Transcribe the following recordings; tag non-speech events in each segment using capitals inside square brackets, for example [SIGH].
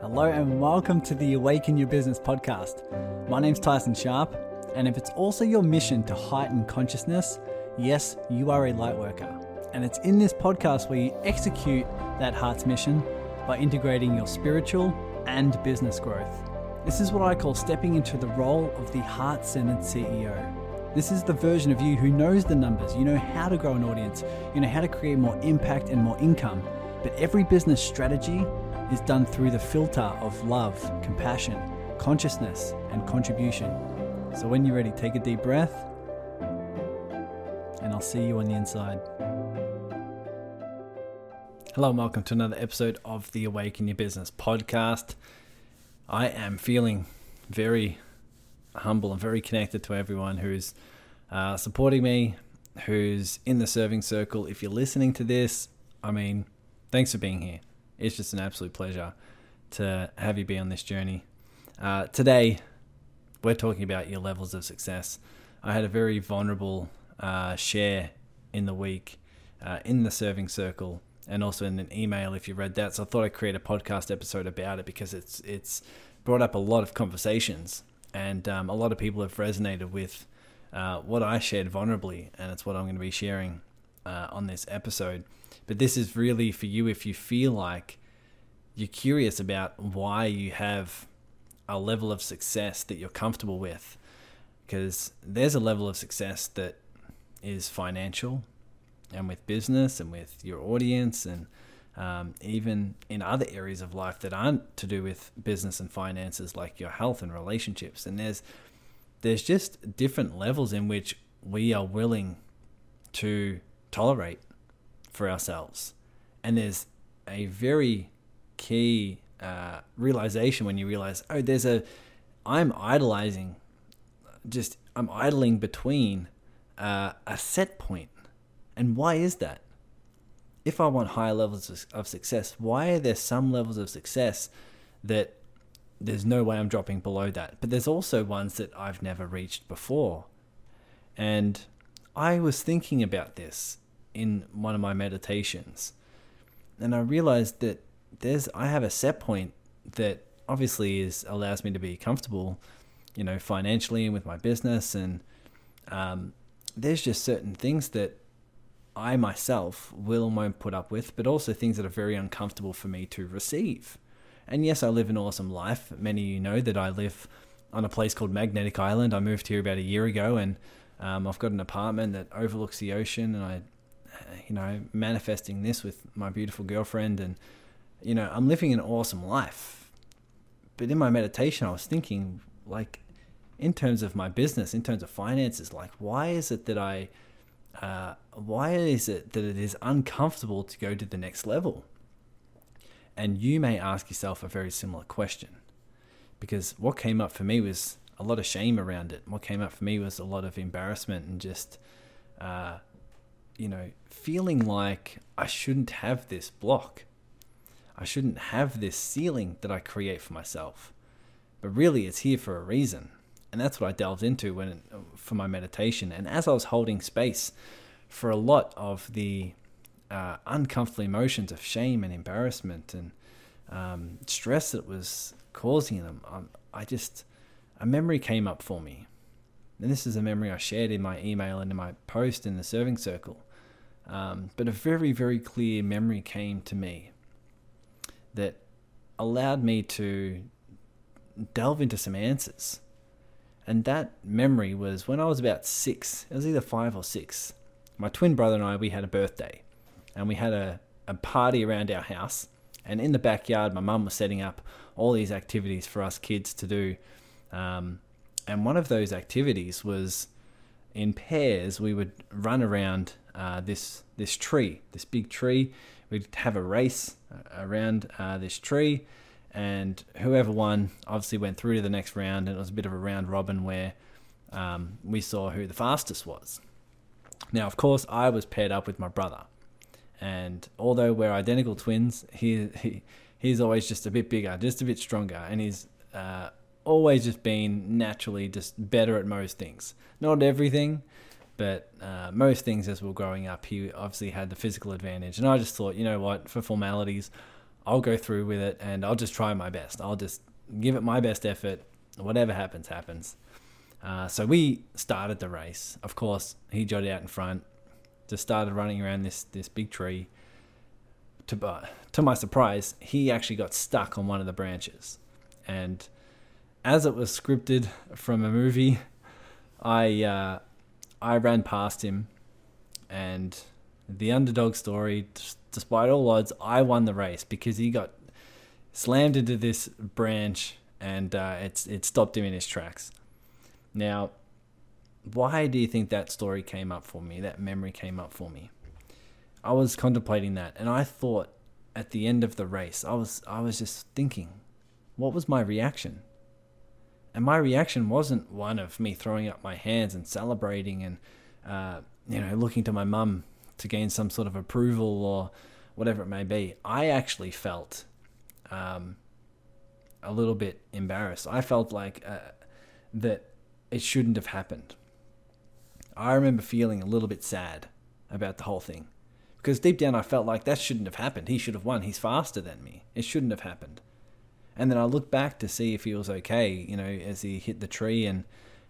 Hello and welcome to the Awaken Your Business podcast. My name's Tyson Sharp, and if it's also your mission to heighten consciousness, yes, you are a light worker. And it's in this podcast where you execute that heart's mission by integrating your spiritual and business growth. This is what I call stepping into the role of the heart centered CEO. This is the version of you who knows the numbers, you know how to grow an audience, you know how to create more impact and more income. But every business strategy is done through the filter of love, compassion, consciousness, and contribution. So when you're ready, take a deep breath, and I'll see you on the inside. Hello, and welcome to another episode of the Awaken Your Business podcast. I am feeling very humble and very connected to everyone who's uh, supporting me, who's in the serving circle. If you're listening to this, I mean, thanks for being here it's just an absolute pleasure to have you be on this journey. Uh, today, we're talking about your levels of success. I had a very vulnerable uh, share in the week uh, in the serving circle and also in an email if you read that. So I thought I'd create a podcast episode about it because it's it's brought up a lot of conversations and um, a lot of people have resonated with uh, what I shared vulnerably, and it's what I'm going to be sharing uh, on this episode. But this is really for you if you feel like you're curious about why you have a level of success that you're comfortable with. Because there's a level of success that is financial and with business and with your audience and um, even in other areas of life that aren't to do with business and finances like your health and relationships and there's there's just different levels in which we are willing to tolerate for ourselves. And there's a very key uh, realization when you realize, oh, there's a, I'm idolizing, just I'm idling between uh, a set point. And why is that? If I want higher levels of success, why are there some levels of success that there's no way I'm dropping below that? But there's also ones that I've never reached before. And I was thinking about this in one of my meditations. And I realized that there's I have a set point that obviously is allows me to be comfortable, you know, financially and with my business and um, there's just certain things that I myself will and won't put up with, but also things that are very uncomfortable for me to receive. And yes, I live an awesome life. Many of you know that I live on a place called Magnetic Island. I moved here about a year ago, and um, I've got an apartment that overlooks the ocean, and I you know, manifesting this with my beautiful girlfriend, and you know, I'm living an awesome life. But in my meditation, I was thinking, like, in terms of my business, in terms of finances, like, why is it that I, uh, why is it that it is uncomfortable to go to the next level? And you may ask yourself a very similar question, because what came up for me was a lot of shame around it. What came up for me was a lot of embarrassment and just. Uh, you know, feeling like I shouldn't have this block. I shouldn't have this ceiling that I create for myself. But really, it's here for a reason. And that's what I delved into when for my meditation. And as I was holding space for a lot of the uh, uncomfortable emotions of shame and embarrassment and um, stress that was causing them, um, I just, a memory came up for me. And this is a memory I shared in my email and in my post in the serving circle. Um, but a very, very clear memory came to me that allowed me to delve into some answers. And that memory was when I was about six, it was either five or six. My twin brother and I, we had a birthday and we had a, a party around our house. And in the backyard, my mum was setting up all these activities for us kids to do. Um, and one of those activities was in pairs, we would run around uh, this this tree, this big tree. We'd have a race uh, around uh, this tree, and whoever won obviously went through to the next round, and it was a bit of a round robin where um, we saw who the fastest was. Now, of course, I was paired up with my brother, and although we're identical twins, he, he he's always just a bit bigger, just a bit stronger, and he's uh, always just been naturally just better at most things. Not everything, but uh, most things as we were growing up, he obviously had the physical advantage. And I just thought, you know what, for formalities, I'll go through with it and I'll just try my best. I'll just give it my best effort. Whatever happens, happens. Uh, so we started the race. Of course, he jotted out in front. Just started running around this this big tree. To uh, to my surprise, he actually got stuck on one of the branches, and as it was scripted from a movie, I uh, I ran past him, and the underdog story. Despite all odds, I won the race because he got slammed into this branch and uh, it's it stopped him in his tracks. Now, why do you think that story came up for me? That memory came up for me. I was contemplating that, and I thought at the end of the race, I was I was just thinking, what was my reaction? And my reaction wasn't one of me throwing up my hands and celebrating and, uh, you know, looking to my mum to gain some sort of approval or whatever it may be. I actually felt um, a little bit embarrassed. I felt like uh, that it shouldn't have happened. I remember feeling a little bit sad about the whole thing because deep down I felt like that shouldn't have happened. He should have won. He's faster than me. It shouldn't have happened. And then I looked back to see if he was okay, you know, as he hit the tree and,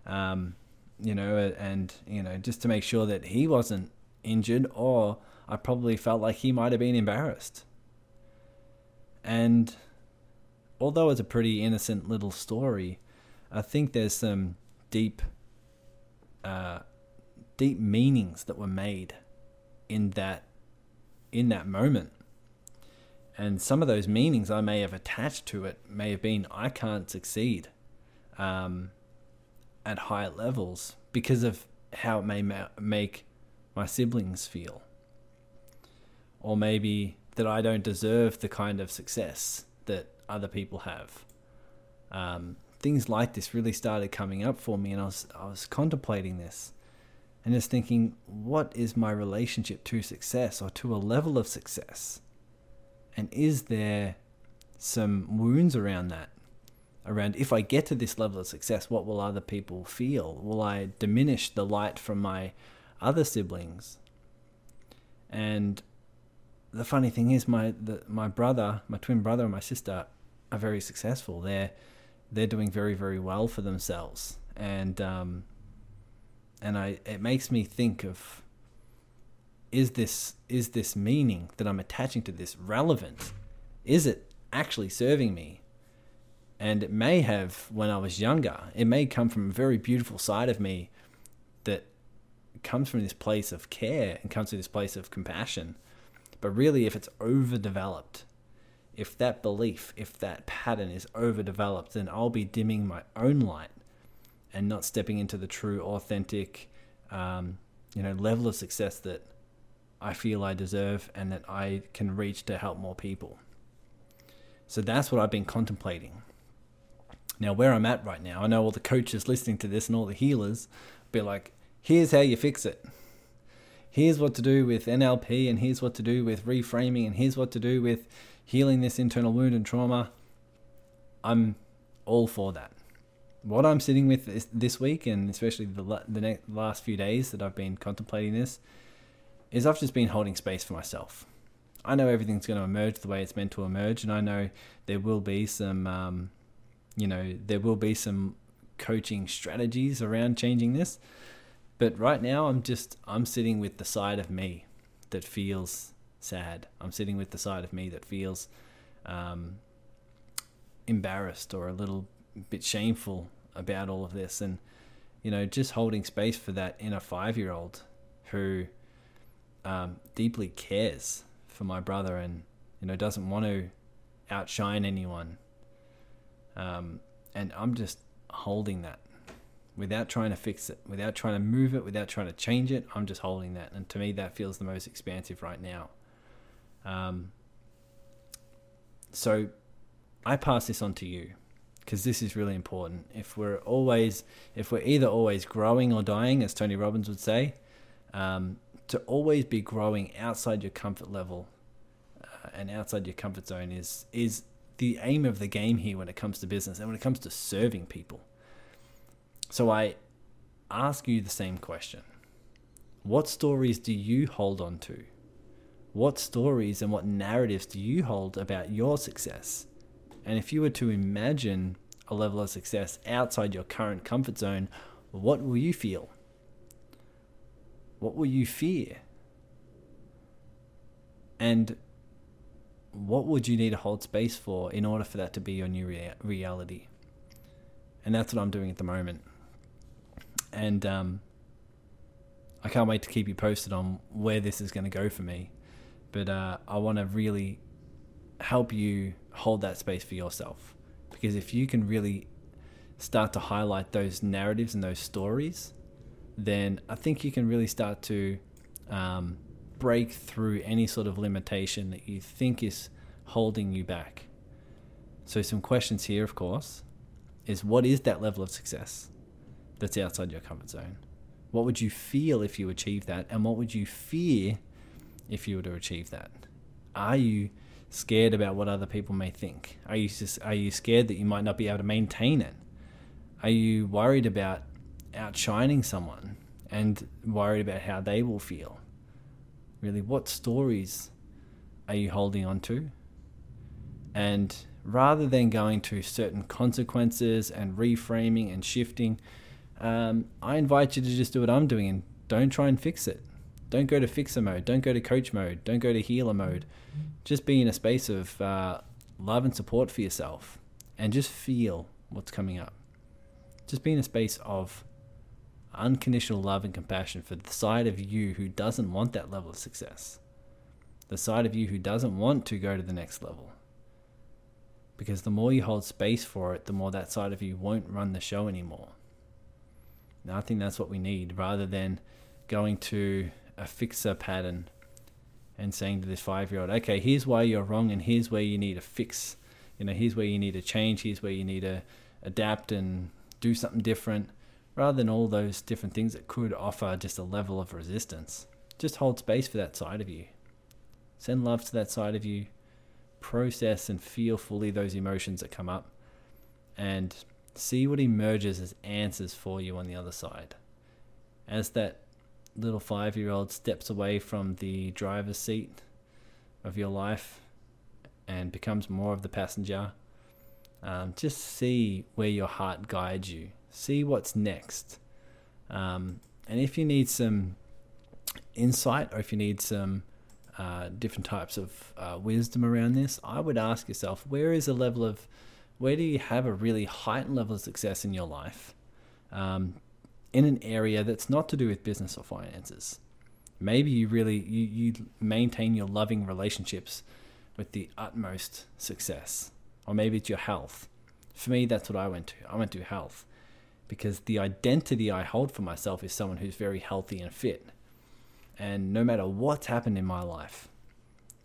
um, you know, and, you know, just to make sure that he wasn't injured or I probably felt like he might have been embarrassed. And although it's a pretty innocent little story, I think there's some deep, uh, deep meanings that were made in that, in that moment. And some of those meanings I may have attached to it may have been I can't succeed um, at higher levels because of how it may ma- make my siblings feel. Or maybe that I don't deserve the kind of success that other people have. Um, things like this really started coming up for me, and I was I was contemplating this, and just thinking, what is my relationship to success or to a level of success? And is there some wounds around that? Around if I get to this level of success, what will other people feel? Will I diminish the light from my other siblings? And the funny thing is, my the, my brother, my twin brother, and my sister are very successful. They're they're doing very very well for themselves, and um, and I it makes me think of is this is this meaning that I'm attaching to this relevant? Is it actually serving me? And it may have when I was younger. It may come from a very beautiful side of me that comes from this place of care and comes from this place of compassion. But really, if it's overdeveloped, if that belief, if that pattern is overdeveloped, then I'll be dimming my own light and not stepping into the true, authentic, um, you know, level of success that I feel I deserve and that I can reach to help more people. So that's what I've been contemplating. Now, where I'm at right now, I know all the coaches listening to this and all the healers be like, here's how you fix it. Here's what to do with NLP, and here's what to do with reframing, and here's what to do with healing this internal wound and trauma. I'm all for that. What I'm sitting with this, week, and especially the, the last few days that I've been contemplating this, is I've just been holding space for myself. I know everything's going to emerge the way it's meant to emerge, and I know there will be some, um, you know, there will be some coaching strategies around changing this. But right now, I'm just I'm sitting with the side of me that feels sad. I'm sitting with the side of me that feels um, embarrassed or a little bit shameful about all of this, and you know, just holding space for that inner five year old who um, deeply cares for my brother and you know doesn't want to outshine anyone. Um, and I'm just holding that without trying to fix it, without trying to move it, without trying to change it. I'm just holding that, and to me, that feels the most expansive right now. Um, so I pass this on to you because this is really important. If we're always, if we're either always growing or dying, as Tony Robbins would say, um, to always be growing outside your comfort level uh, and outside your comfort zone is is the aim of the game here when it comes to business and when it comes to serving people. So I ask you the same question. What stories do you hold on to? What stories and what narratives do you hold about your success? And if you were to imagine a level of success outside your current comfort zone, what will you feel? What will you fear? And what would you need to hold space for in order for that to be your new rea- reality? And that's what I'm doing at the moment. And um, I can't wait to keep you posted on where this is going to go for me. But uh, I want to really help you hold that space for yourself. Because if you can really start to highlight those narratives and those stories, then I think you can really start to um, break through any sort of limitation that you think is holding you back. So, some questions here, of course, is what is that level of success that's outside your comfort zone? What would you feel if you achieve that? And what would you fear if you were to achieve that? Are you scared about what other people may think? Are you just, are you scared that you might not be able to maintain it? Are you worried about outshining someone and worried about how they will feel? Really, what stories are you holding on to? And rather than going to certain consequences and reframing and shifting, um, I invite you to just do what I'm doing and don't try and fix it. Don't go to fixer mode. Don't go to coach mode. Don't go to healer mode. Just be in a space of uh, love and support for yourself and just feel what's coming up. Just be in a space of unconditional love and compassion for the side of you who doesn't want that level of success, the side of you who doesn't want to go to the next level. Because the more you hold space for it, the more that side of you won't run the show anymore. And I think that's what we need rather than going to a fixer pattern and saying to this five year old, okay, here's why you're wrong and here's where you need to fix. You know, here's where you need to change, here's where you need to adapt and do something different, rather than all those different things that could offer just a level of resistance. Just hold space for that side of you. Send love to that side of you. Process and feel fully those emotions that come up. And see what emerges as answers for you on the other side. As that little five year old steps away from the driver's seat of your life and becomes more of the passenger, um, just see where your heart guides you. See what's next. Um, and if you need some insight or if you need some uh, different types of uh, wisdom around this, I would ask yourself where is a level of where do you have a really heightened level of success in your life um, in an area that's not to do with business or finances? Maybe you really you, you maintain your loving relationships with the utmost success or maybe it's your health. For me that's what i went to. I went to health because the identity i hold for myself is someone who's very healthy and fit and no matter what's happened in my life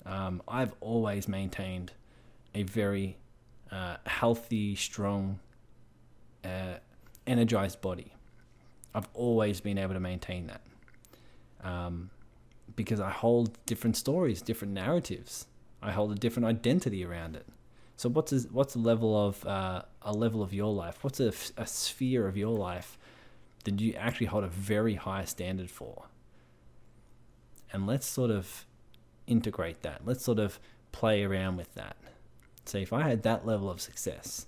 um, i've always maintained a very uh, healthy, strong, uh, energized body. I've always been able to maintain that um, because I hold different stories, different narratives. I hold a different identity around it. So what's a, what's the level of uh, a level of your life? What's a, a sphere of your life that you actually hold a very high standard for? And let's sort of integrate that. Let's sort of play around with that. So if I had that level of success,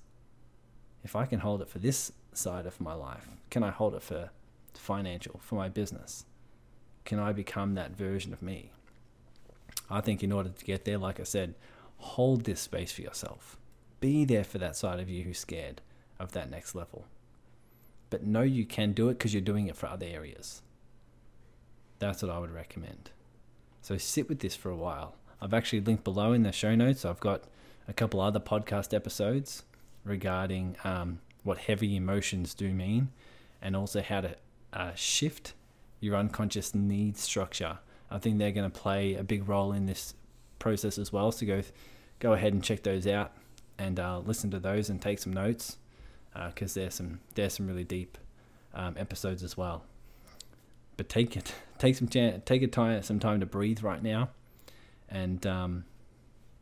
if I can hold it for this side of my life, can I hold it for financial, for my business? Can I become that version of me? I think in order to get there, like I said, hold this space for yourself. Be there for that side of you who's scared of that next level. But know you can do it because you're doing it for other areas. That's what I would recommend. So sit with this for a while. I've actually linked below in the show notes. I've got a couple other podcast episodes regarding um, what heavy emotions do mean and also how to uh, shift your unconscious need structure. I think they're going to play a big role in this process as well. So go go ahead and check those out and uh, listen to those and take some notes because uh, there's some there's some really deep um, episodes as well. But take it [LAUGHS] take some chance, take a time some time to breathe right now, and um,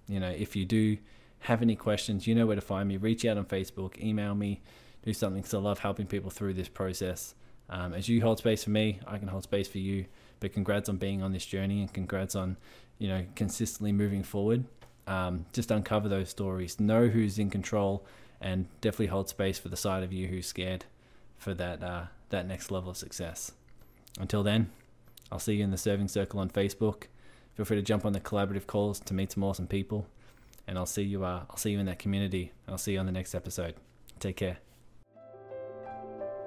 you know if you do have any questions, you know where to find me. Reach out on Facebook, email me, do something because I love helping people through this process. Um, as you hold space for me, I can hold space for you. But congrats on being on this journey and congrats on, you know, consistently moving forward. Um, just uncover those stories. Know who's in control and definitely hold space for the side of you who's scared for that uh, that next level of success. Until then, I'll see you in the Serving Circle on Facebook. Feel free to jump on the collaborative calls to meet some awesome people, and I'll see you. Uh, I'll see you in that community. I'll see you on the next episode. Take care.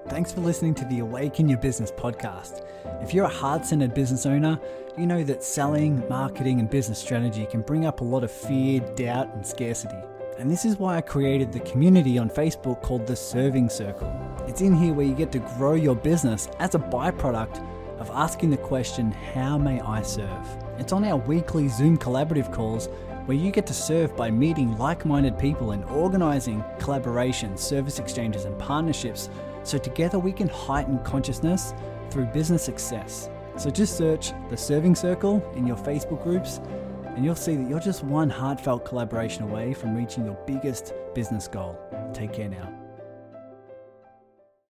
Thanks for listening to the Awaken Your Business podcast. If you're a heart centered business owner, you know that selling, marketing, and business strategy can bring up a lot of fear, doubt, and scarcity. And this is why I created the community on Facebook called the Serving Circle. It's in here where you get to grow your business as a byproduct of asking the question, How may I serve? It's on our weekly Zoom collaborative calls where you get to serve by meeting like minded people and organizing collaborations, service exchanges, and partnerships so together we can heighten consciousness through business success. So just search the Serving Circle in your Facebook groups and you'll see that you're just one heartfelt collaboration away from reaching your biggest business goal. Take care now.